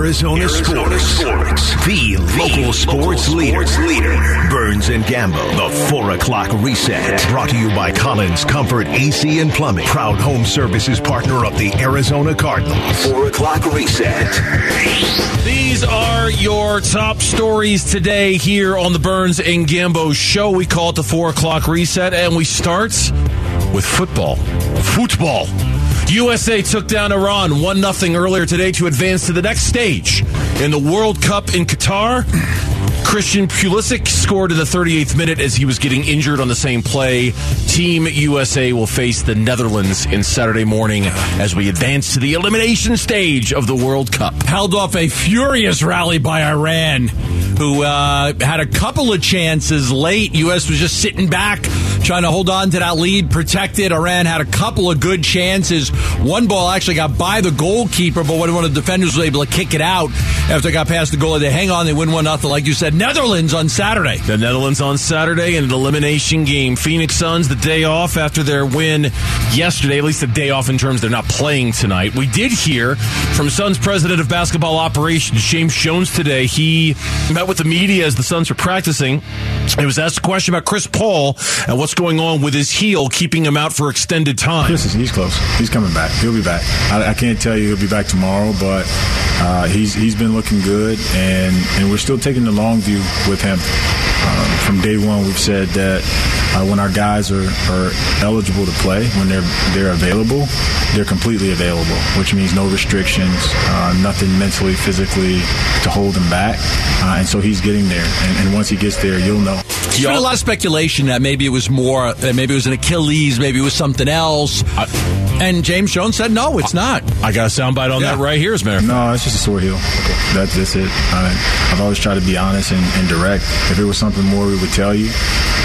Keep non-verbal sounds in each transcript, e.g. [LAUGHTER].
Arizona, Arizona sports. sports. The, the local, sports, local leader. sports leader. Burns and Gambo. The 4 o'clock reset. Brought to you by Collins Comfort AC and Plumbing. Proud home services partner of the Arizona Cardinals. 4 o'clock reset. These are your top stories today here on the Burns and Gambo show. We call it the 4 o'clock reset, and we start with football. Football. USA took down Iran 1 0 earlier today to advance to the next stage in the World Cup in Qatar. Christian Pulisic scored in the 38th minute as he was getting injured on the same play. Team USA will face the Netherlands in Saturday morning as we advance to the elimination stage of the World Cup. Held off a furious rally by Iran, who uh, had a couple of chances late. U.S. was just sitting back, trying to hold on to that lead, protected. Iran had a couple of good chances. One ball actually got by the goalkeeper, but one of the defenders was able to kick it out after it got past the goal. They hang on, they win one nothing. Like you said, Netherlands on Saturday. The Netherlands on Saturday in an elimination game. Phoenix Suns the day off after their win yesterday, at least the day off in terms they're not playing tonight. We did hear from Suns president of basketball operations, James Jones, today. He met with the media as the Suns were practicing. He was asked a question about Chris Paul and what's going on with his heel, keeping him out for extended time. He's close. He's coming back. He'll be back. I, I can't tell you he'll be back tomorrow, but uh, he's he's been looking good, and, and we're still taking the long view with him. Um, from day one, we've said that uh, when our guys are, are eligible to play, when they're they're available, they're completely available, which means no restrictions, uh, nothing mentally, physically to hold them back. Uh, and so he's getting there, and, and, once he gets there, you'll know. There's been a lot of speculation that maybe it was more, maybe it was an Achilles, maybe it was something else. I, and James Jones said, no, it's not. I got a soundbite on yeah. that right here, as a matter. No, it's just a sore heel. Okay. That's, that's it. I, have always tried to be honest and, and, direct. If it was something more, we would tell you.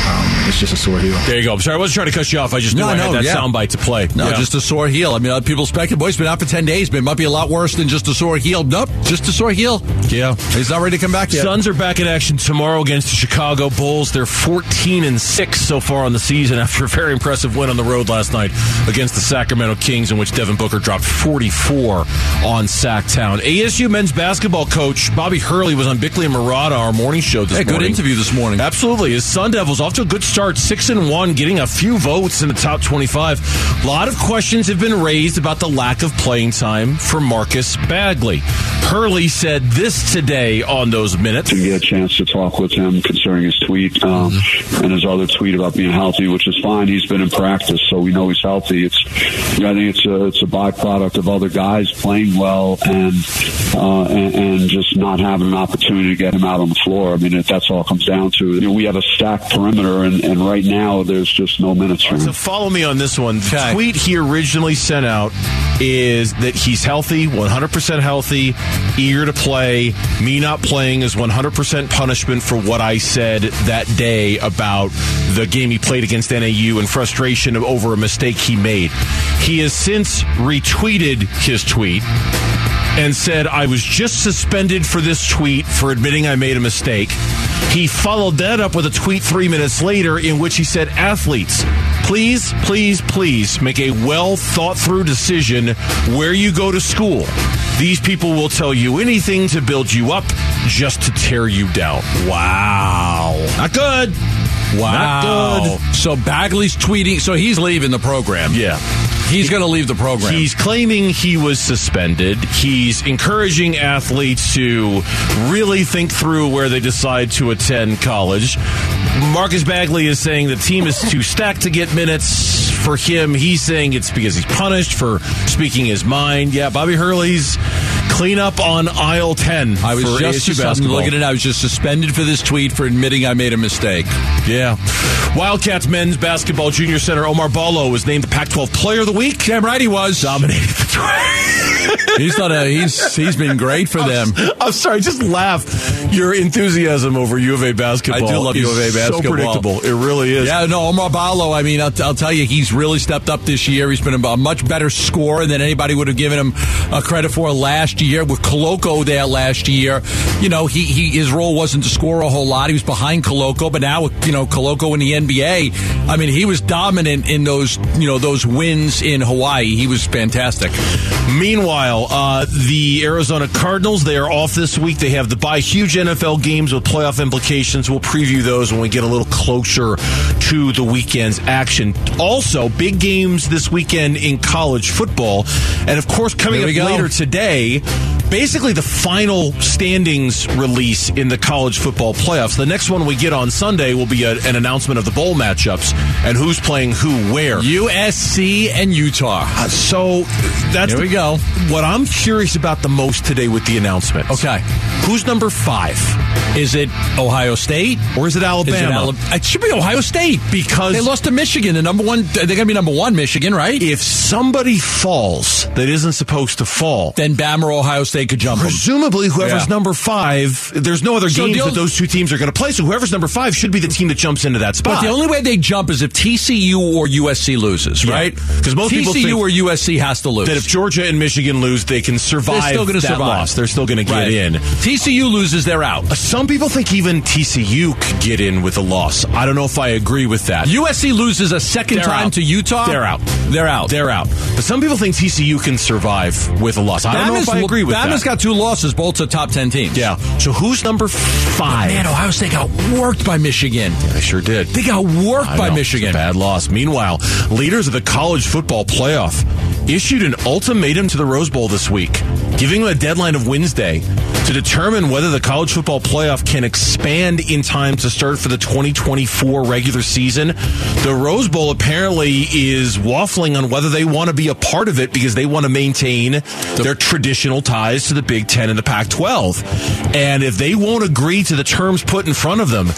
Um, it's just a sore heel. There you go. I'm sorry, I wasn't trying to cut you off. I just knew no, I had that yeah. soundbite to play. No, yeah. just a sore heel. I mean, people speculate, boy, he's been out for 10 days, but it might be a lot worse than just a sore heel. Nope, just a sore heel. Yeah. He's not ready to come back yet. Suns are back in action tomorrow against the Chicago Bulls. They're 14 and 6 so far on the season after a very impressive win on the road last night against the Sacramento Kings, in which Devin Booker dropped 44 on Sacktown. ASU men's basketball coach Bobby Hurley was on Bickley and Marotta, our morning show this hey, morning. Good interview this morning. Absolutely. His Sun Devils off to a good start, 6 and 1, getting a few votes in the top 25. A lot of questions have been raised about the lack of playing time for Marcus Bagley. Hurley said this today on those minutes. To get a chance to talk with him concerning his tweet um, mm-hmm. and his other tweet about being healthy, which is fine. He's been in practice, so we know he's healthy. It's, you know, I think it's a, it's a byproduct of other guys playing well and, uh, and, and just not having an opportunity to get him out on the floor. I mean, that's all it comes down to. You know, we have a stacked perimeter, and, and right now there's just no minutes for him. So follow me on this one. The okay. tweet he originally sent out is that he's healthy, 100% healthy, eager to play. Me not playing is 100% punishment for what I said that day about the game he played against NAU and frustration over a mistake he made. He has since retweeted his tweet and said, I was just suspended for this tweet for admitting I made a mistake. He followed that up with a tweet three minutes later in which he said, Athletes, please, please, please make a well thought through decision where you go to school. These people will tell you anything to build you up, just to tear you down. Wow. Not good. Wow. Not good. So Bagley's tweeting. So he's leaving the program. Yeah. He's going to leave the program. He's claiming he was suspended. He's encouraging athletes to really think through where they decide to attend college. Marcus Bagley is saying the team is too stacked to get minutes for him. He's saying it's because he's punished for speaking his mind. Yeah, Bobby Hurley's clean up on aisle 10 I was just ASU basketball. looking at it. I was just suspended for this tweet for admitting I made a mistake. Yeah. Wildcats men's basketball junior center Oumar Ballo was named the Pac-12 Player of the Week. Damn right he was. Dominated [LAUGHS] he's not a he's he's been great for them. I'm, I'm, sorry, just laugh. Your enthusiasm over U of A basketball. I do love U of A basketball. So predictable, it really is. Yeah, no, Oumar Ballo. I mean, I'll, I'll, tell you, he's really stepped up this year. He's been a much better scorer than anybody would have given him a credit for last year. With Koloko there last year, you know, he, he his role wasn't to score a whole lot. He was behind Koloko, but now with you know Koloko in the NBA, I mean, he was dominant in those you know those wins in Hawaii. He was fantastic. Meanwhile Meanwhile, uh, the Arizona Cardinals, they are off this week. They have the bye huge NFL games with playoff implications. We'll preview those when we get a little closer to the weekend's action. Also, big games this weekend in college football. And of course, coming up go. later today, basically the final standings release in the college football playoffs. The next one we get on Sunday will be a, an announcement of the bowl matchups and who's playing who where. USC and Utah. Uh, so that's Here we go. What I'm curious about the most today with the announcement. Okay. Who's number five? Is it Ohio State? Or is it Alabama? Is it, it should be Ohio State Because- they lost to Michigan. The number one, they're going to be number one, Michigan, right? if somebody falls that isn't supposed to fall, then Bama or Ohio State could jump presumably whoever's Yeah. number five, there's no other So games that those two teams are going to play. So whoever's number five should be the team that jumps into that spot. But the only way they jump is if TCU or USC loses, Yeah. right? 'Cause most TCU people think or USC has to lose. that if Georgia and Michigan lose, they can survive they're still going to survive. loss. They're still going to get Right. in. TCU loses, they're out. Uh, some people think even TCU could get in with a loss. I don't know if I agree with that. USC loses a 2nd They're time out. to Utah. They're out. They're out. They're out. But some people think TCU can survive with a loss. I don't know if I agree with Bama's that. got two losses, both to top 10 teams. yeah. So who's number five? Man, Ohio State got worked by Michigan. they sure did. They got worked I by know. Michigan. Bad loss. Meanwhile, leaders of the college football playoff issued an ultimatum to the Rose Bowl this week, giving them a deadline of Wednesday to determine whether the college football playoff can expand in time to start for the 2024 regular season. The Rose Bowl apparently is waffling on whether they want to be a part of it because they want to maintain their traditional ties to the Big Ten and the Pac 12. And if they won't agree to the terms put in front of them,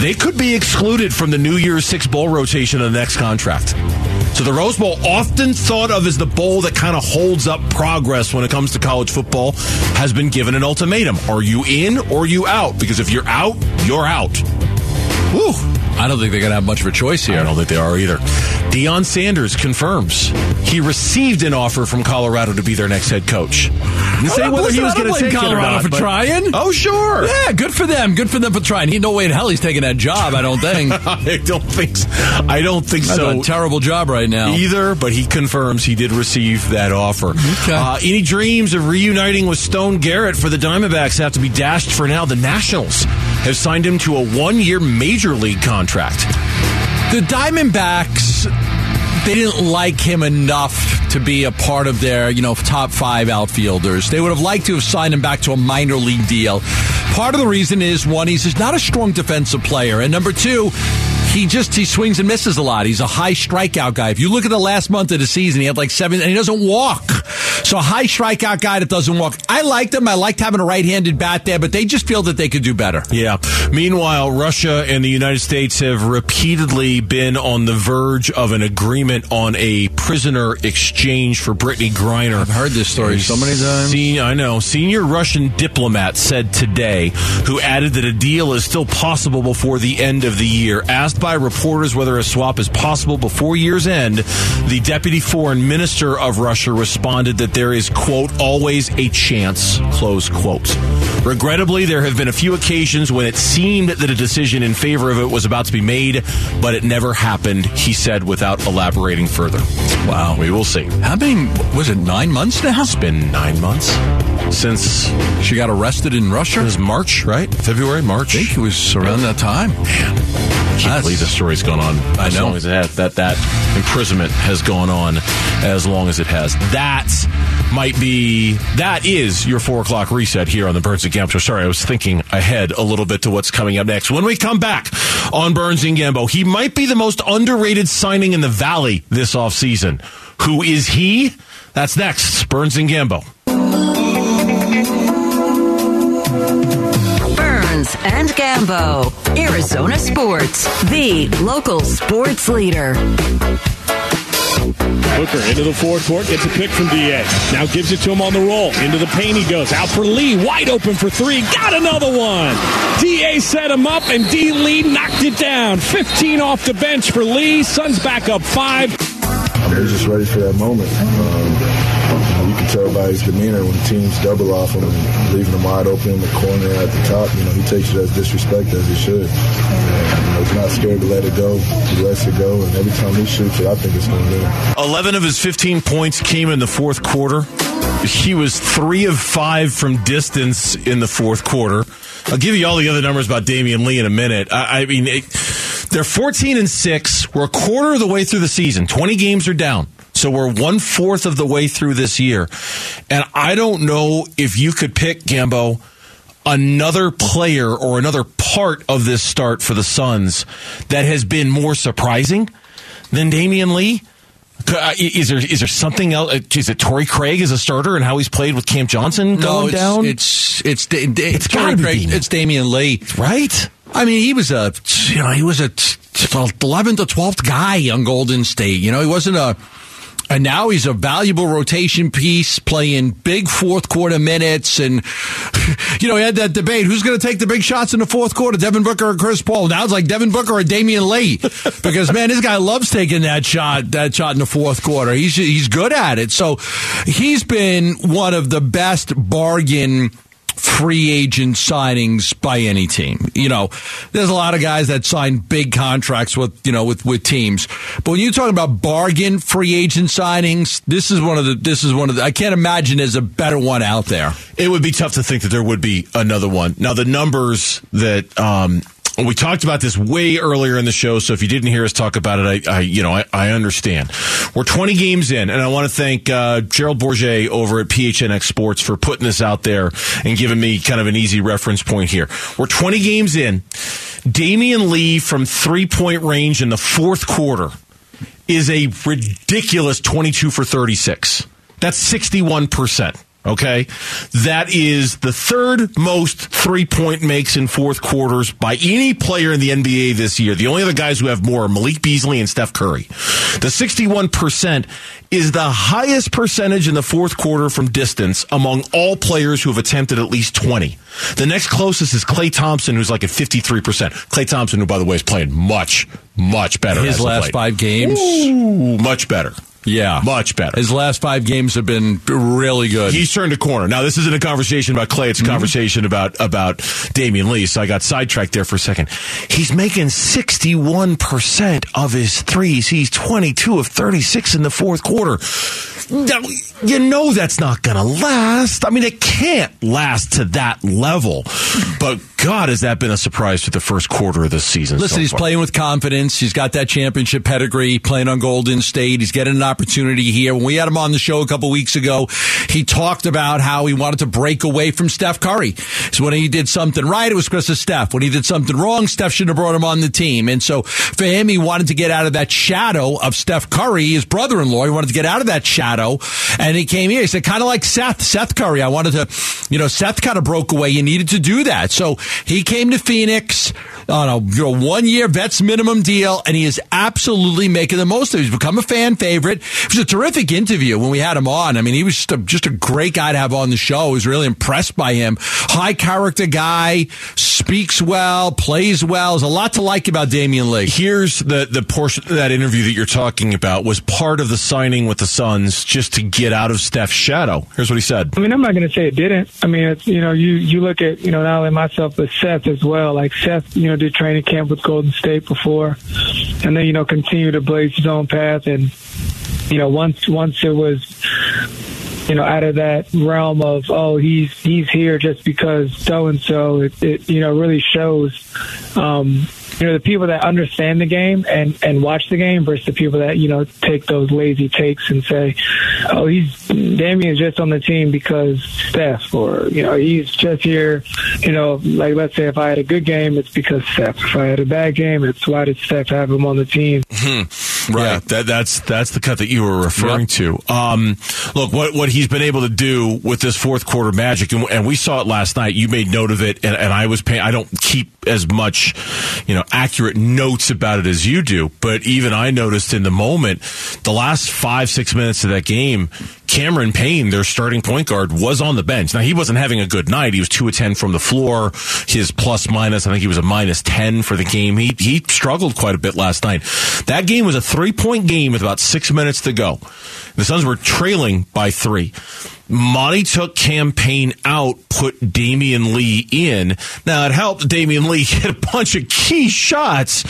they could be excluded from the New Year's Six Bowl rotation of the next contract. So the Rose Bowl, often thought of as the bowl that kind of holds up progress when it comes to college football, has been given an ultimatum. Are you in or you out? Because if you're out, you're out. I don't think they're going to have much of a choice here. I don't think they are either. Deion Sanders confirms he received an offer from Colorado to be their next head coach. Didn't say whether he was going to take it or Colorado not, for but- trying. Oh, sure. Yeah, good for them. Good for them for trying. He no way in hell he's taking that job. I don't think. [LAUGHS] I don't think. So. I don't think That's so. a terrible job right now. either, but he confirms he did receive that offer. Okay. Uh, any dreams of reuniting with Stone Garrett for the Diamondbacks have to be dashed for now. The Nationals have signed him to a one-year major league contract. The Diamondbacks, they didn't like him enough to be a part of their, you know, top five outfielders. They would have liked to have signed him back to a minor league deal. Part of the reason is one, he's not a strong defensive player, and number two, he just he swings and misses a lot. He's a high strikeout guy. If you look at the last month of the season, he had like seven, and he doesn't walk. So a high strikeout guy that doesn't walk. I liked him. I liked having a right-handed bat there, but they just feel that they could do better. Yeah. Meanwhile, Russia and the United States have repeatedly been on the verge of an agreement on a prisoner exchange for Brittney Griner. I've heard this story so many times. I know. Senior Russian diplomat said today, who added that a deal is still possible before the end of the year. Asked by reporters whether a swap is possible before year's end, the deputy foreign minister of Russia responded that there is, quote, always a chance, close quote. Regrettably, there have been a few occasions when it seemed that a decision in favor of it was about to be made, but it never happened, he said without elaborating further. Wow. We will see. How many, was it nine months now? It's been nine months since She got arrested in Russia? it was March, right? February, March. I think it was around that time. I can't believe the story's gone on I as know. long as it has. That that imprisonment has gone on as long as it has. That might be that is your four o'clock reset here on the Burns and Gambo. Sorry, I was thinking ahead a little bit to what's coming up next. When we come back on Burns and Gambo, he might be the most underrated signing in the Valley this offseason. Who is he? That's next. Burns and Gambo. Burns and Gambo, Arizona Sports, the local sports leader. Booker into the forward court, gets a pick from DA. Now gives it to him on the roll. Into the paint he goes. Out for Lee, wide open for three. Got another one. DA set him up, and D Lee knocked it down. 15 off the bench for Lee. Suns back up five. They're just ready for that moment. You can tell by his demeanor when teams double off him and leaving him wide open in the corner at the top. You know, he takes it as disrespect as he should. And, you know, he's not scared to let it go. He lets it go, and every time he shoots it, I think it's going in. 11 of his 15 points came in the fourth quarter. he was three of five from distance in the fourth quarter. I'll give you all the other numbers about Damion Lee in a minute. I, I mean, it, they're 14 and six. We're a quarter of the way through the season. 20 games are down. So we're one fourth of the way through this year. And I don't know if you could pick, Gambo, another player or another part of this start for the Suns that has been more surprising than Damion Lee. Uh, is there is there something else? Uh, is it Torrey Craig as a starter and how he's played with Cam Johnson going no, it's, down? It's it's it's, it's Torrey Craig. It's Damion Lee, right? I mean, he was a you know he was a eleventh or twelfth guy on Golden State. You know, he wasn't a and now he's a valuable rotation piece, playing big fourth quarter minutes. And, [LAUGHS] you know, he had that debate who's going to take the big shots in the fourth quarter, Devin Booker or Chris Paul? Now it's like Devin Booker or Damion Lee. [LAUGHS] because, man, this guy loves taking that shot, that shot in the fourth quarter. He's, he's good at it. So he's been one of the best bargain free agent signings by any team. You know, there's a lot of guys that sign big contracts with, you know, with, with teams. But when you talk about bargain free agent signings, this is one of the, this is one of the, I can't imagine there's a better one out there. It would be tough to think that there would be another one. Now, the numbers that, um, we talked about this way earlier in the show, so if you didn't hear us talk about it, I, I you know, I, I, understand. We're 20 games in, and I want to thank uh, Gerald Bourguet over at PHNX Sports for putting this out there and giving me kind of an easy reference point here. We're 20 games in. Damion Lee from three point range in the fourth quarter is a ridiculous 22 for 36. That's 61 percent. Okay. That is the third most three point makes in fourth quarters by any player in the NBA this year. The only other guys who have more are Malik Beasley and Steph Curry. The 61% is the highest percentage in the fourth quarter from distance among all players who have attempted at least 20. The next closest is Klay Thompson, who's like at 53%. Klay Thompson, who by the way is playing much, much better. His last five games? Ooh, much better. Yeah. Much better. His last five games have been really good. He's turned a corner. Now, this isn't a conversation about Klay. It's a mm-hmm. conversation about, about Damion Lee. So I got sidetracked there for a second. He's making 61% of his threes. He's 22 of 36 in the fourth quarter. Now, you know that's not going to last. I mean, it can't last to that level. But God, has that been a surprise for the first quarter of the season? Listen, so he's playing with confidence. He's got that championship pedigree, playing on Golden State. He's getting an opportunity here. When we had him on the show a couple weeks ago, he talked about how he wanted to break away from Steph Curry. So when he did something right, it was of Steph. When he did something wrong, Steph shouldn't have brought him on the team. And so for him, he wanted to get out of that shadow of Steph Curry, his brother-in-law. He wanted to get out of that shadow. And he came here. He said, kind of like Seth, Seth Curry. I wanted to, you know, Seth kind of broke away. You needed to do that. So he came to Phoenix on a you know, one year vets minimum deal, and he is absolutely making the most of it. He's become a fan favorite. It was a terrific interview when we had him on. I mean, he was just a, just a great guy to have on the show. I was really impressed by him. High character guy, speaks well, plays well. There's a lot to like about Damion Lee. Here's the, the portion of that interview that you're talking about was part of the signing with the Suns just to get out of Steph's shadow. Here's what he said. I mean, I'm not going to say it didn't. I mean, it's, you know, you, you look at, you know, not only myself, but Seth as well. Like Seth, you know, did training camp with Golden State before, and then you know continue to blaze his own path. And you know once once it was you know out of that realm of oh he's he's here just because so and so it you know really shows. Um, you know the people that understand the game and and watch the game versus the people that you know take those lazy takes and say, "Oh, he's Damion's just on the team because Steph," or you know he's just here. You know, like let's say if I had a good game, it's because Steph. If I had a bad game, it's why did Steph have him on the team? Hmm. Right. Yeah, that, that's that's the cut that you were referring yep. to. Um, look, what what he's been able to do with this fourth quarter magic, and, and we saw it last night. You made note of it, and, and I was paying. I don't keep as much, you know, accurate notes about it as you do. But even I noticed in the moment, the last five, six minutes of that game, Cameron Payne, their starting point guard, was on the bench. Now, he wasn't having a good night. He was 2 of 10 from the floor. His plus minus, I think he was a minus 10 for the game. He, he struggled quite a bit last night. That game was a three point game with about six minutes to go. The Suns were trailing by three. Monty took Cam Payne out, put Damion Lee in. Now it helped Damion Lee [LAUGHS] hit a bunch of key shots,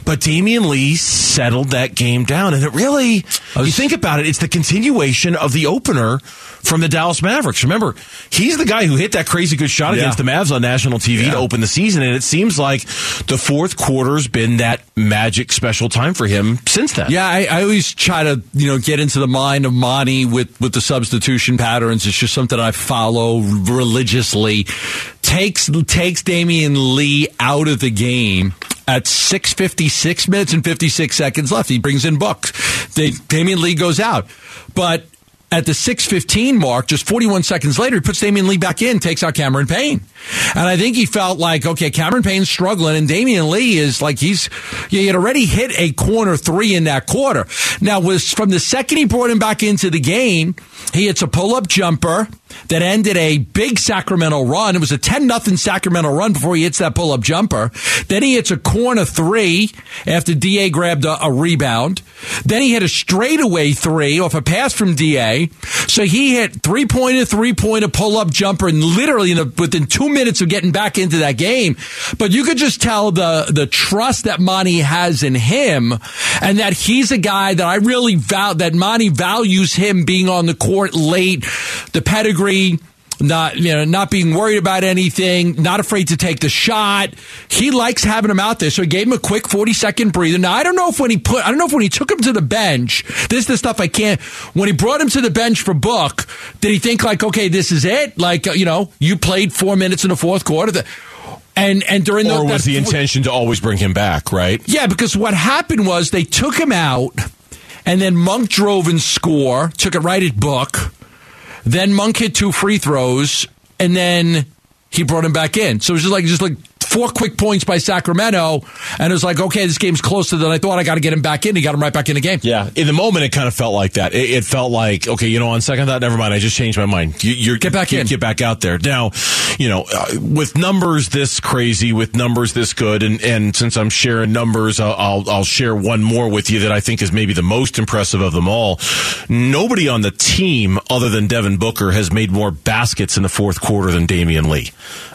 but Damion Lee settled that game down. And it really, was, you think about it, it's the continuation of the opener from the Dallas Mavericks. Remember, he's the guy who hit that crazy good shot yeah. against the Mavs on national TV yeah. to open the season, and it seems like the fourth quarter's been that magic special time for him since then. Yeah, I, I always try to you know get into the mind of Monty with with the substitution It's just something I follow religiously. Takes takes Damion Lee out of the game at 6.56 minutes and 56 seconds left. He brings in Books. Damion Lee goes out. But at the 6:15 mark, just 41 seconds later, he puts Damion Lee back in, takes out Cameron Payne, and I think he felt like, okay, Cameron Payne's struggling, and Damion Lee is like he's he had already hit a corner three in that quarter. Now, was from the second he brought him back into the game, he hits a pull up jumper that ended a big Sacramento run. It was a 10 nothing Sacramento run before he hits that pull up jumper. Then he hits a corner three after DA grabbed a, a rebound. Then he hit a straightaway three off a pass from DA. So he hit three pointer, three pointer pull up jumper and literally a, within two minutes of getting back into that game. But you could just tell the, the trust that Monty has in him and that he's a guy that I really val that Monty values him being on the court late, the pedigree not you know not being worried about anything, not afraid to take the shot. He likes having him out there, so he gave him a quick forty second breather. Now I don't know if when he put I don't know if when he took him to the bench, this is the stuff I can't. When he brought him to the bench for Book, did he think like, okay, this is it? Like uh, you know, you played four minutes in the fourth quarter. The, and and during the, or was the intention to always bring him back, right? Yeah, because what happened was they took him out, and then Monk drove and score, took it right at Book. Then Monk hit two free throws, and then he brought him back in. So it was just like just like four quick points by Sacramento, and it was like, okay, this game's closer than I thought. I got to get him back in. He got him right back in the game. Yeah, in the moment, it kind of felt like that. It, it felt like, okay, you know, on second thought, never mind. I just changed my mind. You, are get back you, in, get back out there. Now, you know, uh, with numbers this crazy, with numbers this good, and and since I'm sharing numbers, I'll, I'll I'll share one more with you that I think is maybe the most impressive of them all. Nobody on the team other than Devin Booker has made more baskets in the fourth quarter than Damion Lee.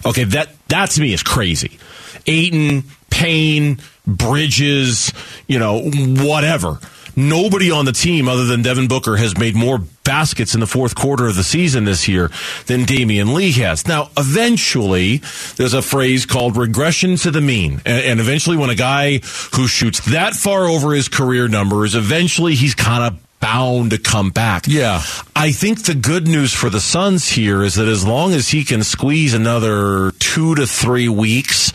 Okay, that that to me is crazy. Ayton, Payne, Bridges, you know, whatever. Nobody on the team other than Devin Booker has made more baskets in the fourth quarter of the season this year than Damion Lee has. Now, eventually, there's a phrase called regression to the mean. And eventually, when a guy who shoots that far over his career numbers, eventually he's kind of bound to come back. Yeah. I think the good news for the Suns here is that as long as he can squeeze another two to three weeks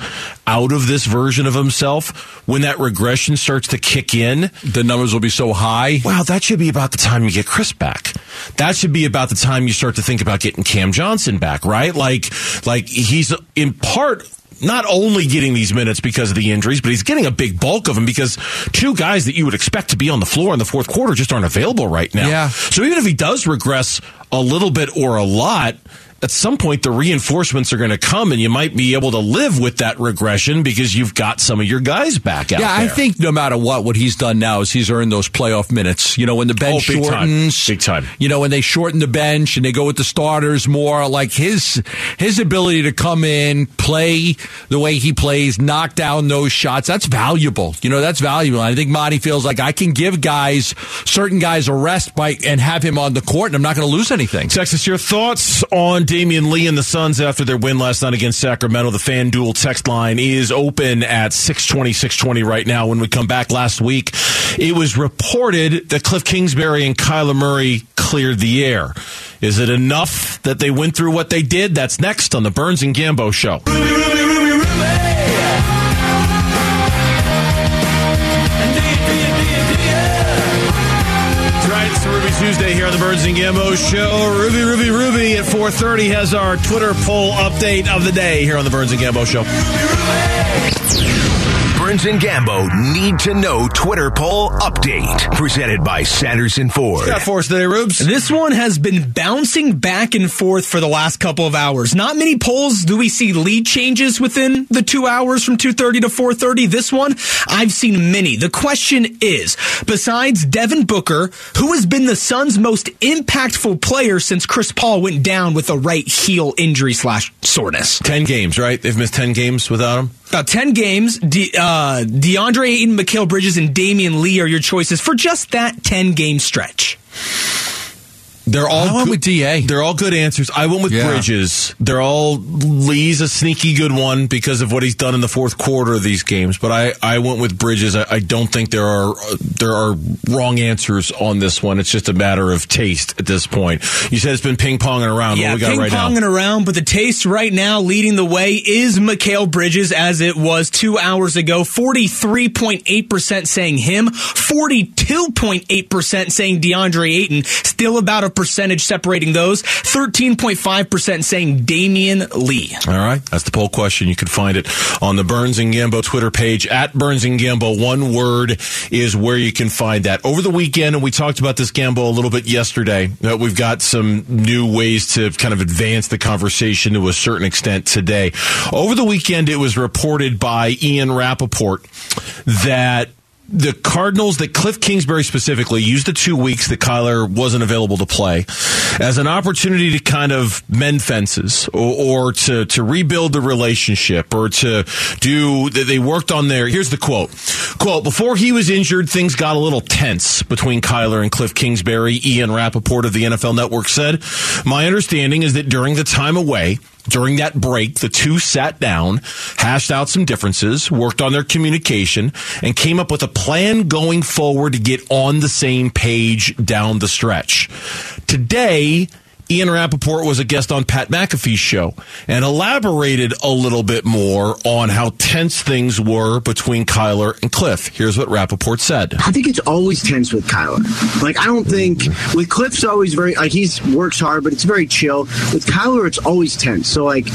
out of this version of himself, when that regression starts to kick in, the numbers will be so high. Wow, that should be about the time you get Chris back. That should be about the time you start to think about getting Cam Johnson back, right? Like, like he's in part not only getting these minutes because of the injuries, but he's getting a big bulk of them because two guys that you would expect to be on the floor in the fourth quarter just aren't available right now. Yeah. So even if he does regress a little bit or a lot, at some point the reinforcements are going to come and you might be able to live with that regression because you've got some of your guys back out yeah, there. I think no matter what, what he's done now is he's earned those playoff minutes. You know, when the bench oh, big shortens, time. big time. You know, when they shorten the bench and they go with the starters more, like his his ability to come in, play the way he plays, knock down those shots, that's valuable. You know, that's valuable. I think Monty feels like I can give guys certain guys a rest by and have him on the court, and I'm not going to lose anything. Texas, your thoughts on Damion Lee and the Suns after their win last night against Sacramento. The FanDuel text line is open at 620, 620 right now. When we come back last week, it was reported that Cliff Kingsbury and Kyler Murray cleared the air. Is it enough that they went through what they did? That's next on the Burns and Gambo Show. Tuesday here on the Burns and Gambo Show. Ruby, Ruby, Ruby at 4.30 has our Twitter poll update of the day here on the Burns and Gambo Show. Burns and Gambo need to know Twitter poll update. Presented by Sanderson Ford. Got for us today, Rubes. This one has been bouncing back and forth for the last couple of hours. Not many polls do we see lead changes within the two hours from 2.30 to 4.30. This one, I've seen many. The question is, besides Devin Booker, who has been the Suns' most impactful player since Chris Paul went down with a right heel injury slash soreness? Ten games, right? They've missed ten games without him. About 10 games. De- uh, DeAndre Ayton, Mikal Bridges, and Damion Lee are your choices for just that 10 game stretch. They're all I went good, with DA. They're all good answers. I went with Yeah. Bridges. They're all Lee's a sneaky good one because of what he's done in the fourth quarter of these games. But I, I went with Bridges. I, I don't think there are uh, there are wrong answers on this one. It's just a matter of taste at this point. You said it's been ping ponging around. Yeah, what we got ping right now? ponging around, but the taste right now leading the way is Mikal Bridges as it was two hours ago. 43.8% saying him, 42.8% saying DeAndre Ayton. Still about a percentage separating those. 13.5% saying Damion Lee. All right, that's the poll question. You can find it on the Burns and Gambo Twitter page at Burns and Gambo. One word is where you can find that. Over the weekend, and we talked about this Gambo a little bit yesterday. That we've got some new ways to kind of advance the conversation to a certain extent today. Over the weekend, it was reported by Ian Rapoport that the Cardinals, that Cliff Kingsbury specifically, used the two weeks that Kyler wasn't available to play as an opportunity to kind of mend fences or, or to, to rebuild the relationship or to do, they worked on their, here's the quote. Quote, before he was injured, things got a little tense between Kyler and Cliff Kingsbury. Ian Rapoport of the NFL Network said, my understanding is that during the time away, during that break, the two sat down, hashed out some differences, worked on their communication, and came up with a plan going forward to get on the same page down the stretch. Today, Ian Rapoport was a guest on Pat McAfee's show and elaborated a little bit more on how tense things were between Kyler and Cliff. Here's what Rapoport said. I think it's always tense with Kyler. Like I don't think with Cliff's always very like he's works hard, but it's very chill. With Kyler, it's always tense. So like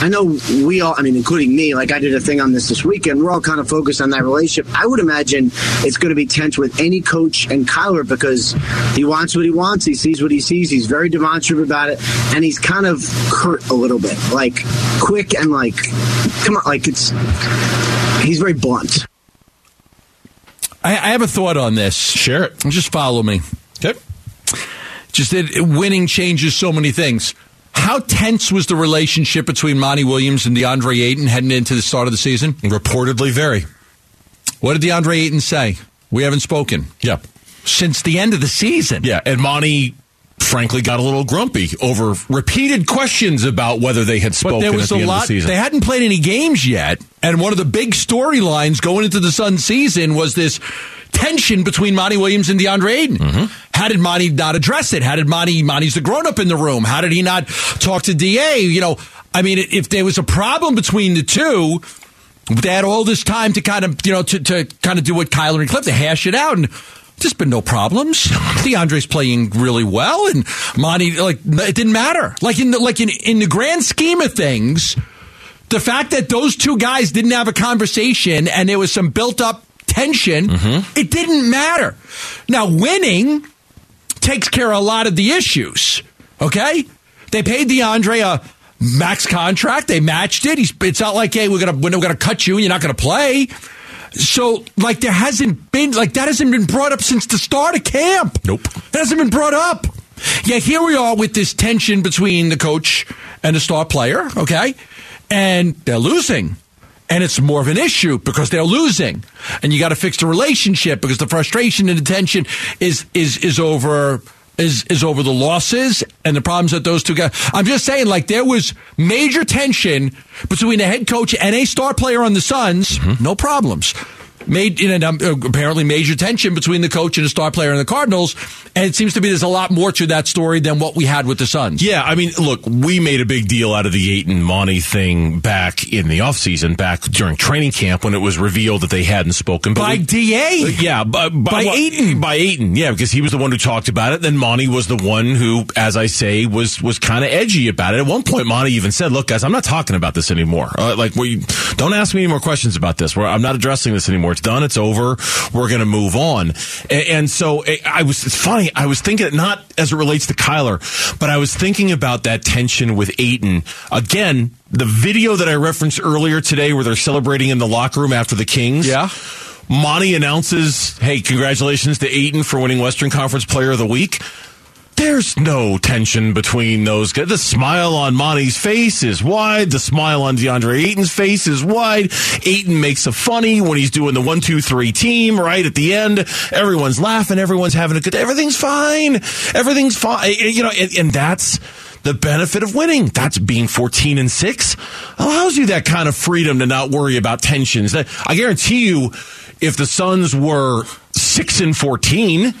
I know we all, I mean, including me, like I did a thing on this this weekend. We're all kind of focused on that relationship. I would imagine it's going to be tense with any coach and Kyler because he wants what he wants. He sees what he sees. He's very demonstrative about it, and he's kind of curt a little bit, like quick and like come on, like it's he's very blunt. I, I have a thought on this. Share it. Just follow me. Okay. Just that winning changes so many things. How tense was the relationship between Monty Williams and DeAndre Ayton heading into the start of the season? Reportedly very. What did DeAndre Ayton say? We haven't spoken. Yeah. Since the end of the season. Yeah, and Monty frankly got a little grumpy over repeated questions about whether they had spoken But there was at the a end lot. of the season. They hadn't played any games yet, and one of the big storylines going into the Sun season was this tension between Monty Williams and DeAndre Ayton. Mm-hmm. How did Monty not address it? How did Monty? Monty's the grown up in the room. How did he not talk to Da? You know, I mean, if there was a problem between the two. They had all this time to kind of, you know, to, to kind of do what Kyler and Cliff to hash it out, and there's been no problems. DeAndre's playing really well, and Monty, like, it didn't matter. Like in the, like in in the grand scheme of things, the fact that those two guys didn't have a conversation and there was some built up tension, mm-hmm. it didn't matter. Now, winning takes care of a lot of the issues. Okay, they paid DeAndre a max contract. They matched it. He's, it's not like hey, we're gonna we're gonna cut you and you're not gonna play. So, like, there hasn't been like that hasn't been brought up since the start of camp. Nope, that hasn't been brought up. Yeah, here we are with this tension between the coach and the star player. Okay, and they're losing. And it's more of an issue because they're losing, and you got to fix the relationship because the frustration and the tension is is is over is is over the losses and the problems that those two guys. I'm just saying, like there was major tension between the head coach and a star player on the Suns. Mm-hmm. No problems. Made you know, um, apparently major tension between the coach and the star player and the Cardinals, and it seems to be there's a lot more to that story than what we had with the Suns. Yeah, I mean, look, we made a big deal out of the Ayton Monty thing back in the offseason, back during training camp when it was revealed that they hadn't spoken. But by we, Da, yeah, by, by, by well, Ayton, by Ayton, yeah, because he was the one who talked about it. Then Monty was the one who, as I say, was was kind of edgy about it. At one point, Monty even said, "Look, guys, I'm not talking about this anymore. Uh, like, we don't ask me any more questions about this. We're, I'm not addressing this anymore. It's done. It's over. We're going to move on." And, and so I was. It's funny. I was thinking not as it relates to Kyler, but I was thinking about that tension with Ayton again. The video that I referenced earlier today, where they're celebrating in the locker room after the Kings. Yeah. Monty announces, "Hey, congratulations to Ayton for winning Western Conference Player of the Week." There's no tension between those guys. The smile on Monty's face is wide. The smile on DeAndre Ayton's face is wide. Ayton makes a funny when he's doing the one, two, three team right at the end. Everyone's laughing. Everyone's having a good. Everything's fine. Everything's fine. Eh, eh, you know, and, and that's the benefit of winning. That's being 14 and 6 allows you that kind of freedom to not worry about tensions. I guarantee you, if the Suns were 6 and 14,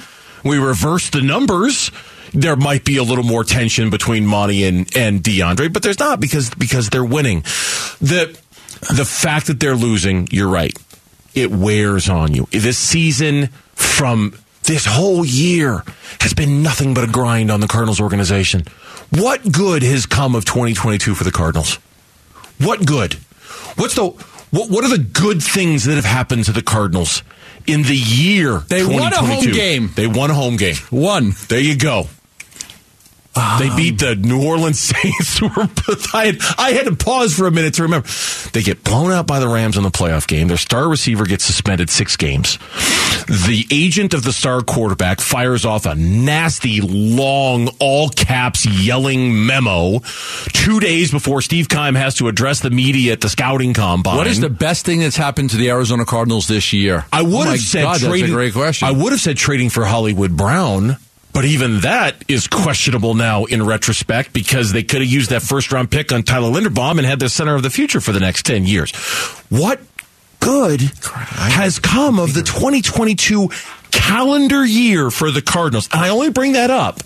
we reverse the numbers there might be a little more tension between Monty and, and DeAndre, but there's not because because they're winning. The the fact that they're losing, you're right. It wears on you. This season from this whole year has been nothing but a grind on the Cardinals organization. What good has come of 2022 for the Cardinals? What good? What's the what, what are the good things that have happened to the Cardinals in the year they won a home game. They won a home game. One. There you go. They ah. beat the New Orleans [LAUGHS] Saints. I, had, I had to pause for a minute to remember. They get blown out by the Rams in the playoff game. Their star receiver gets suspended six games. The agent of the star quarterback fires off a nasty, long, all caps yelling memo two days before Steve Keim has to address the media at the scouting combine. What is the best thing that's happened to the Arizona Cardinals this year? I would oh have said God, trading. That's a great question. I would have said trading for Hollywood Brown. But even that is questionable now in retrospect because they could have used that first round pick on Tyler Linderbaum and had the center of the future for the next 10 years. What good has come of the 2022 calendar year for the Cardinals? And I only bring that up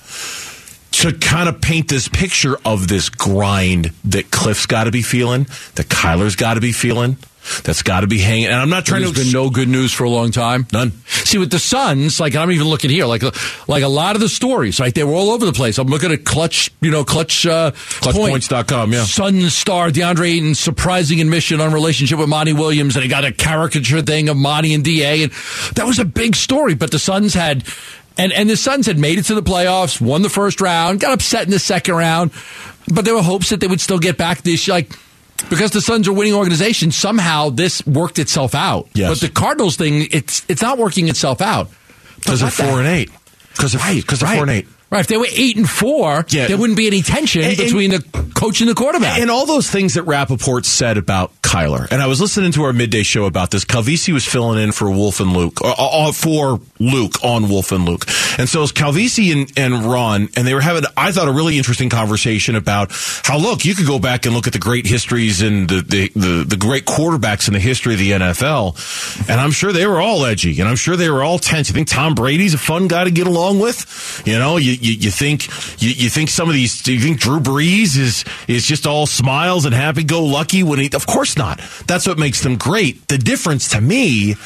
to kind of paint this picture of this grind that Cliff's got to be feeling, that Kyler's got to be feeling. That's got to be hanging. And I'm not trying There's to. There's been no good news for a long time. None. See, with the Suns, like I'm even looking here, like like a lot of the stories, right? They were all over the place. I'm looking at clutch, you know, clutch uh, clutchpoints.com. Yeah, Sun star DeAndre Ayton surprising admission on relationship with Monty Williams, and he got a caricature thing of Monty and Da, and that was a big story. But the Suns had. And, and the Suns had made it to the playoffs, won the first round, got upset in the second round, but there were hopes that they would still get back this year. like because the Suns are winning organization, somehow this worked itself out. Yes. But the Cardinals thing, it's it's not working itself out. Because they're four and eight. Because they're, right, cause they're right. four and eight. Right. If they were eight and four, Yeah. there wouldn't be any tension And- and- between the coach and the quarterback. And all those things that Rapoport said about Kyler. And I was listening to our midday show about this. Calvisi was filling in for Wolf and Luke, or, or for Luke on Wolf and Luke. And so it was Calvisi and, and Ron, and they were having, I thought, a really interesting conversation about how, look, you could go back and look at the great histories and the, the, the, the great quarterbacks in the history of the NFL. And I'm sure they were all edgy, and I'm sure they were all tense. You think Tom Brady's a fun guy to get along with? You know, you, you, you think you, you think some of these you think Drew Brees is is just all smiles and happy go lucky when he of course not. That's what makes them great. The difference to me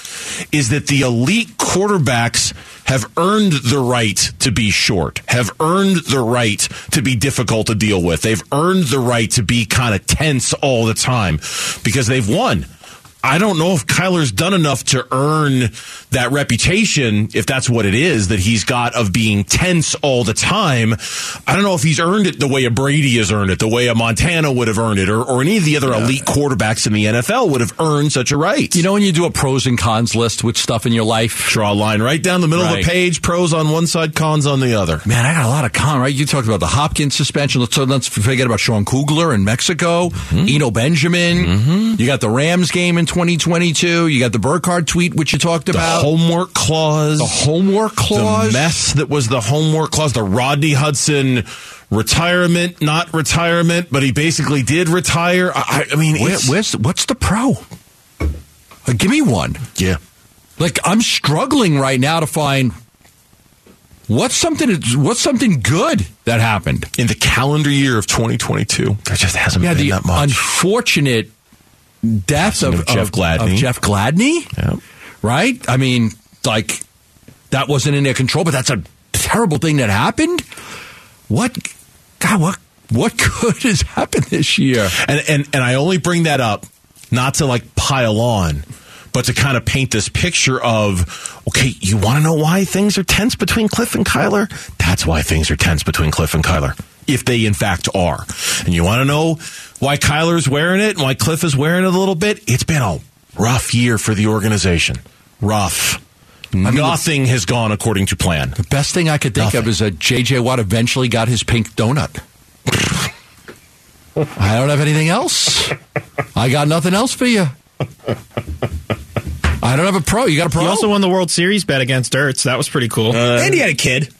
is that the elite quarterbacks have earned the right to be short, have earned the right to be difficult to deal with. They've earned the right to be kind of tense all the time because they've won. I don't know if Kyler's done enough to earn that reputation, if that's what it is, that he's got of being tense all the time. I don't know if he's earned it the way a Brady has earned it, the way a Montana would have earned it, or, or any of the other elite quarterbacks in the NFL would have earned such a right. you know, when you do a pros and cons list with stuff in your life, Draw a line right down the middle of the page, pros on one side, cons on the other. Man, I got a lot of con, right? You talked about the Hopkins suspension. Let's, so let's forget about Sean Kugler in Mexico, mm-hmm. Eno Benjamin. Mm-hmm. You got the Rams game in 2022. You got the Burkhardt tweet, which you talked The about. homework clause. the homework clause. The mess that was the homework clause, the Rodney Hudson retirement, not retirement, but he basically did retire. I, I mean, Where, it's- where's, what's the pro? Uh, give me one. yeah. Like I'm struggling right now to find what's something what's something good that happened in the calendar year of 2022. There just hasn't yeah, been that much. unfortunate death of, of Jeff of- Gladney. Of Jeff Gladney, Yep. right? I mean, like that wasn't in their control, but that's a terrible thing that happened. What, God, what, what [LAUGHS] good has happened this year? And and and I only bring that up not to like pile on, but to kind of paint this picture of okay, you want to know why things are tense between Cliff and Kyler? That's why things are tense between Cliff and Kyler. If they in fact are. And you want to know why Kyler's wearing it and why Cliff is wearing it a little bit? It's been a rough year for the organization. Rough. Mm-hmm. Nothing has gone according to plan. The best thing I could think of is that J.J. Watt eventually got his pink donut. [LAUGHS] I don't have anything else. I got nothing else for you. I don't have a pro. You got a pro? He also won the World Series bet against Ertz. That was pretty cool. Uh, and he had a kid.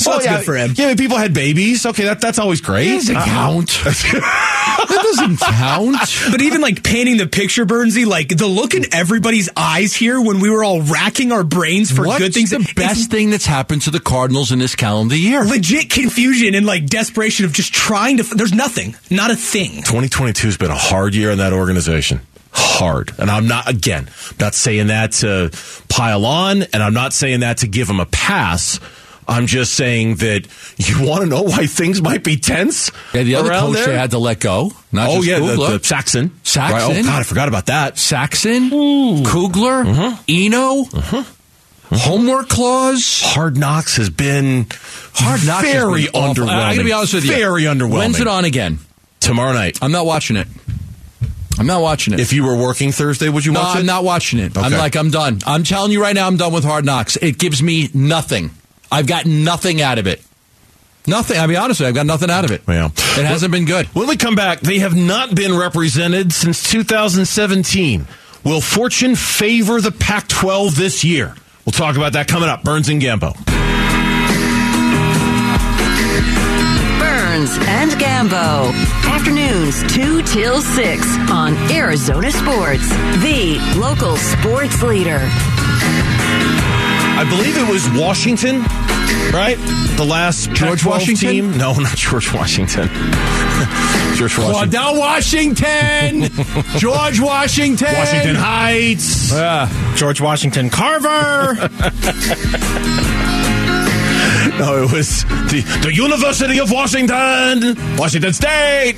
So Oh, that's yeah, good for him. Yeah, mean, people had babies. Okay, that, that's always great. doesn't Uh, count. [LAUGHS] that doesn't count. But even like painting the picture, Bernsey, like the look in everybody's eyes here when we were all racking our brains for What's good things. the best thing that's happened to the Cardinals in this calendar year? legit confusion and like desperation of just trying to. There's nothing, not a thing. 2022 has been a hard year in that organization. Hard. And I'm not, again, not saying that to pile on, and I'm not saying that to give them a pass. I'm just saying that you want to know why things might be tense. Yeah, the other coach there? they had to let go. Not oh just yeah, the, Kugler. the Saxon. Saxon. Right. Oh God, I forgot about that. Saxon, Kugler, Mm-hmm. Eno, homework clause. Hard Knocks has been Hard Knocks very been underwhelming. I'm gonna be honest with you. Very underwhelming. When's it on again? Tomorrow night. I'm not watching it. I'm not watching it. If you were working Thursday, would you no, watch it? I'm not watching it. I'm like, I'm done. I'm telling you right now, I'm done with Hard Knocks. It gives me nothing. I've got nothing out of it. Nothing. I'll be honest with you, I've got nothing out of it. Yeah. It hasn't been good. When we come back, they have not been represented since 2017. Will fortune favor the Pac 12 this year? We'll talk about that coming up. Burns and Gambo. Burns and Gambo. Afternoons 2 till 6 on Arizona Sports, the local sports leader. I believe it was Washington, right? The last George Washington? team. No, not George Washington. [LAUGHS] George Washington. Claudell Washington, [LAUGHS] George Washington, Washington Heights. George Washington Carver. [LAUGHS] No, it was the, the University of Washington, Washington State.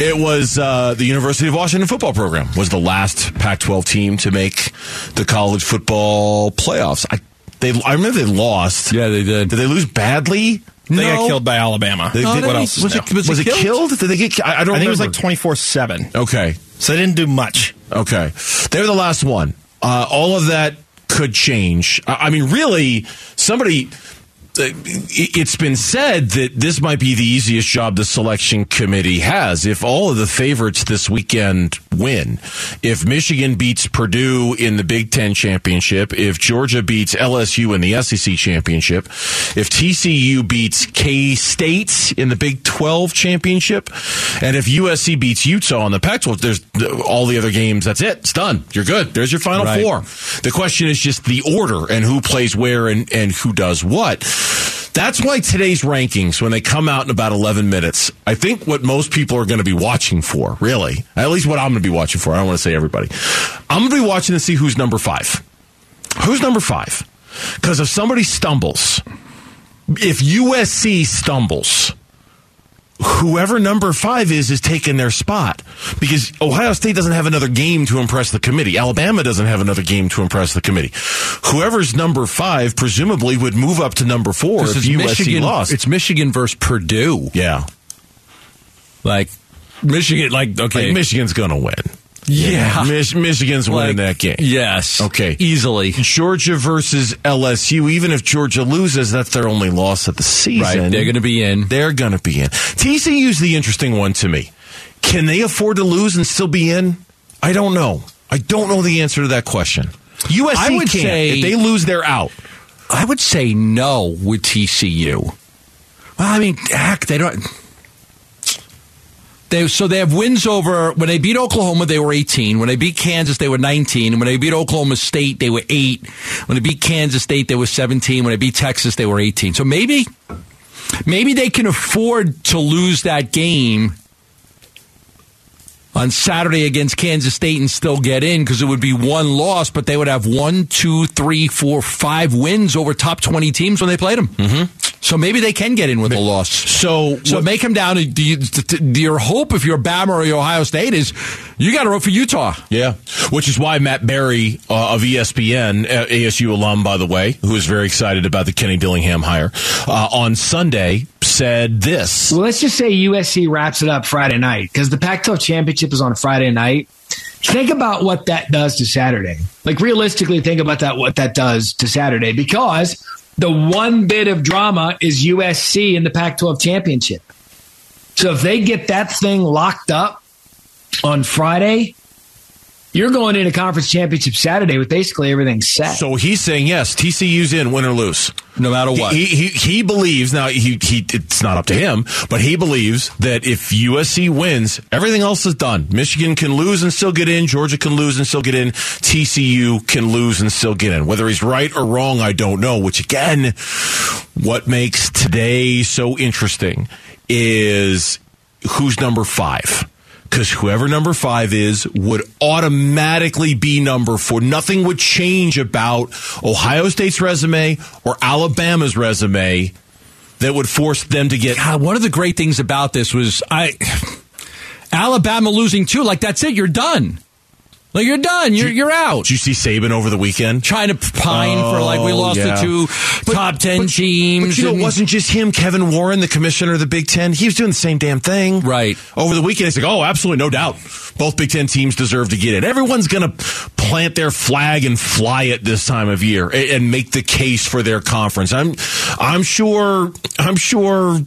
It was uh, the University of Washington football program was the last Pac-12 team to make the college football playoffs. I they I remember they lost. Yeah, they did. Did they lose badly? They No. got killed by Alabama. They No, they- what else? was new? it- was was it it killed? killed? Did they get? I, I don't. I think it was like twenty four seven. Okay. So they didn't do much. Okay. They were the last one. Uh, all of that could change. I, I mean, really, somebody. Uh, it- it's been said that this might be the easiest job the selection committee has. If all of the favorites this weekend win, if Michigan beats Purdue in the Big Ten championship, if Georgia beats LSU in the SEC championship, if TCU beats K State in the Big 12 championship, and if USC beats Utah in the Pac 12, there's all the other games. That's it. It's done. You're good. There's your final Right. four. The question is just the order and who plays where and, and who does what. That's why today's rankings, when they come out in about 11 minutes, I think what most people are going to be watching for, really, at least what I'm going to be watching for, I don't want to say everybody, I'm going to be watching to see who's number five. Who's number five? Because if somebody stumbles, if USC stumbles, whoever number five is is taking their spot because Ohio State doesn't have another game to impress the committee. Alabama doesn't have another game to impress the committee. Whoever's number five presumably would move up to number four if USC Michigan. lost. It's Michigan versus Purdue. yeah, Like Michigan. Like okay, like Michigan's going to win. Yeah, Mich- Michigan's winning that game. Yes. Okay. Easily. Georgia versus LSU. Even if Georgia loses, that's their only loss of the season. Right. They're going to be in. They're going to be in. TCU's the interesting one to me. Can they afford to lose and still be in? I don't know. I don't know the answer to that question. USC I would can't. say- if they lose, they're out. I would say no with TCU. Well, I mean, heck, they don't. They so they have wins over when they beat Oklahoma they were 18. When they beat Kansas they were 19. And when they beat Oklahoma State they were 8. When they beat Kansas State they were 17. When they beat Texas they were 18. So maybe maybe they can afford to lose that game on Saturday against Kansas State and still get in because it would be one loss, but they would have one, two, three, four, five wins over top 20 teams when they played them. Mm-hmm. So maybe they can get in with a loss. So, so make them down. Do you, do your hope if you're Bama or Ohio State is you got to root for Utah. Yeah, which is why Matt Barrie uh, of ESPN, uh, ASU alum, by the way, who is very excited about the Kenny Dillingham hire, uh, on Sunday said this. Well, let's just say USC wraps it up Friday night because the Pac-12 championship is on Friday night. Think about what that does to Saturday. Like realistically, think about that what that does to Saturday because the one bit of drama is USC in the Pac 12 championship. So if they get that thing locked up on Friday, you're going into conference championship Saturday with basically everything set. So he's saying yes, TCU's in, win or lose, no matter what. He he, he believes now. He he. It's not up to him, but he believes that if USC wins, everything else is done. Michigan can lose and still get in. Georgia can lose and still get in. TCU can lose and still get in. Whether he's right or wrong, I don't know. Which again, what makes today so interesting is who's number five because whoever number five is would automatically be number four. Nothing would change about Ohio State's resume or Alabama's resume that would force them to get. God, one of the great things about this was I [SIGHS] Alabama losing two. Like that's it, you're done. Like you're done. You're you're out. Did you see Saban over the weekend trying to pine oh, for like we oh, lost yeah. the two but, top ten but, teams? But you know, it wasn't just him. Kevin Warren, the commissioner of the Big Ten, he was doing the same damn thing. Right over the weekend, he's like, "Oh, absolutely, no doubt. Both Big Ten teams deserve to get it. Everyone's going to plant their flag and fly it this time of year and, and make the case for their conference. I'm I'm sure I'm sure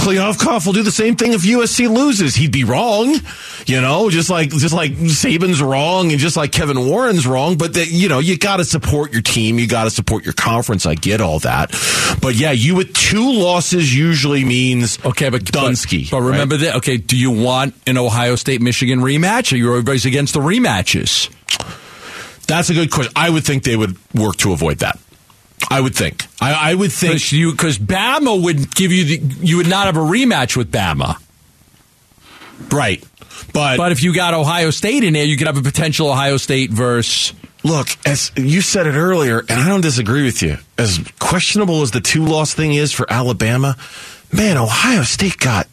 Kliavkoff will do the same thing if USC loses. He'd be wrong, you know, just like just like Saban's wrong and just like Kevin Warren's wrong. But that you know, you got to support your team. You got to support your conference. I get all that, but yeah, you with two losses usually means okay, but Dunsky. But, but remember right? that. Okay, do you want an Ohio State Michigan rematch? Are you everybody's against the rematches? That's a good question. I would think they would work to avoid that. I would think. I, I would think Cause you because Bama would give you the you would not have a rematch with Bama, right? But but if you got Ohio State in there, you could have a potential Ohio State versus. Look, as you said it earlier, and I don't disagree with you. As questionable as the two loss thing is for Alabama, man, Ohio State got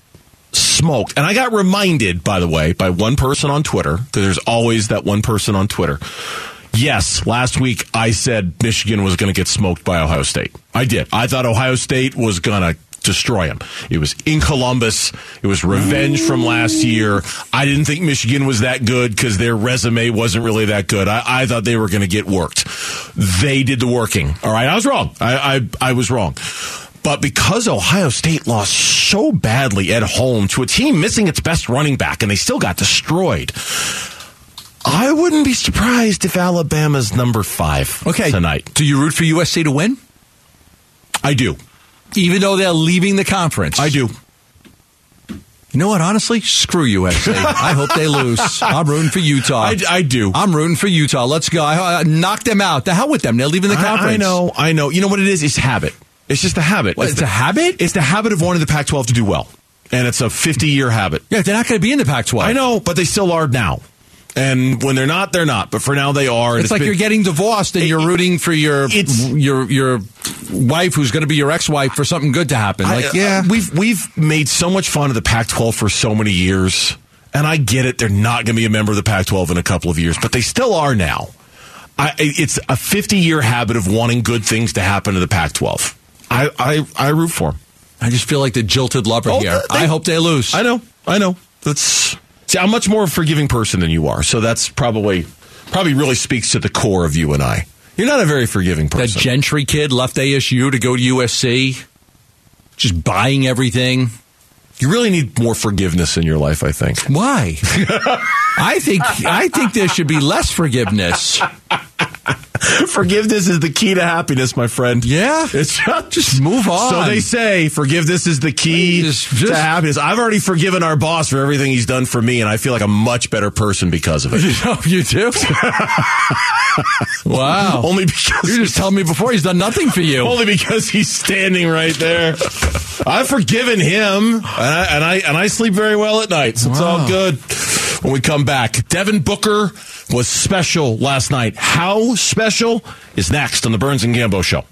smoked. And I got reminded, by the way, by one person on Twitter, because there's always that one person on Twitter Yes, last week I said Michigan was going to get smoked by Ohio State. I did. I thought Ohio State was going to destroy them. It was in Columbus. It was revenge from last year. I didn't think Michigan was that good because their resume wasn't really that good. I, I thought they were going to get worked. They did the working. All right, I was wrong. I, I, I was wrong. But because Ohio State lost so badly at home to a team missing its best running back and they still got destroyed, I wouldn't be surprised if Alabama's number five okay. tonight. Do you root for USC to win? I do. Even though they're leaving the conference? I do. You know what? Honestly, screw USC. I hope they lose. I'm rooting for Utah. I, I do. I'm rooting for Utah. Let's go. I, I, knock them out. The hell with them. They're leaving the conference. I, know. I know. You know what it is? It's habit. It's just a habit. What, it's, it's the, a habit? It's the habit of wanting the Pac 12 to do well. And it's a 50 year habit. Yeah, they're not going to be in the Pac 12. I know, but they still are now. And when they're not, they're not. But for now, they are. It's, it's like been, you're getting divorced and it, you're rooting for your your your wife who's going to be your ex-wife for something good to happen. Like, I, yeah, uh, we've we've made so much fun of the Pac-12 for so many years, and I get it. They're not going to be a member of the Pac-12 in a couple of years, but they still are now. I, it's a 50 year habit of wanting good things to happen to the Pac-12. I I, I root for them. I just feel like the jilted lover oh, here. They, I hope they lose. I know. I know. That's See, I'm much more a forgiving person than you are, so that's probably probably really speaks to the core of you and I. You're not a very forgiving person. That Gentry kid left ASU to go to USC, just buying everything. You really need more forgiveness in your life, I think. Why? [LAUGHS] I think I think there should be less forgiveness. [LAUGHS] [LAUGHS] Forgiveness is the key to happiness, my friend. Yeah. It's just, Just move on. So they say forgiveness is the key Just- just- to happiness. I've already forgiven our boss for everything he's done for me, and I feel like a much better person because of it. [LAUGHS] Oh, you do? [LAUGHS] wow. Only because You just telling me before he's done nothing for you. Only because he's standing right there. I've forgiven him, and I, and I and I sleep very well at night, so it's all good. When we come back, Devin Booker was special last night. How special is next on the Burns and Gambo show.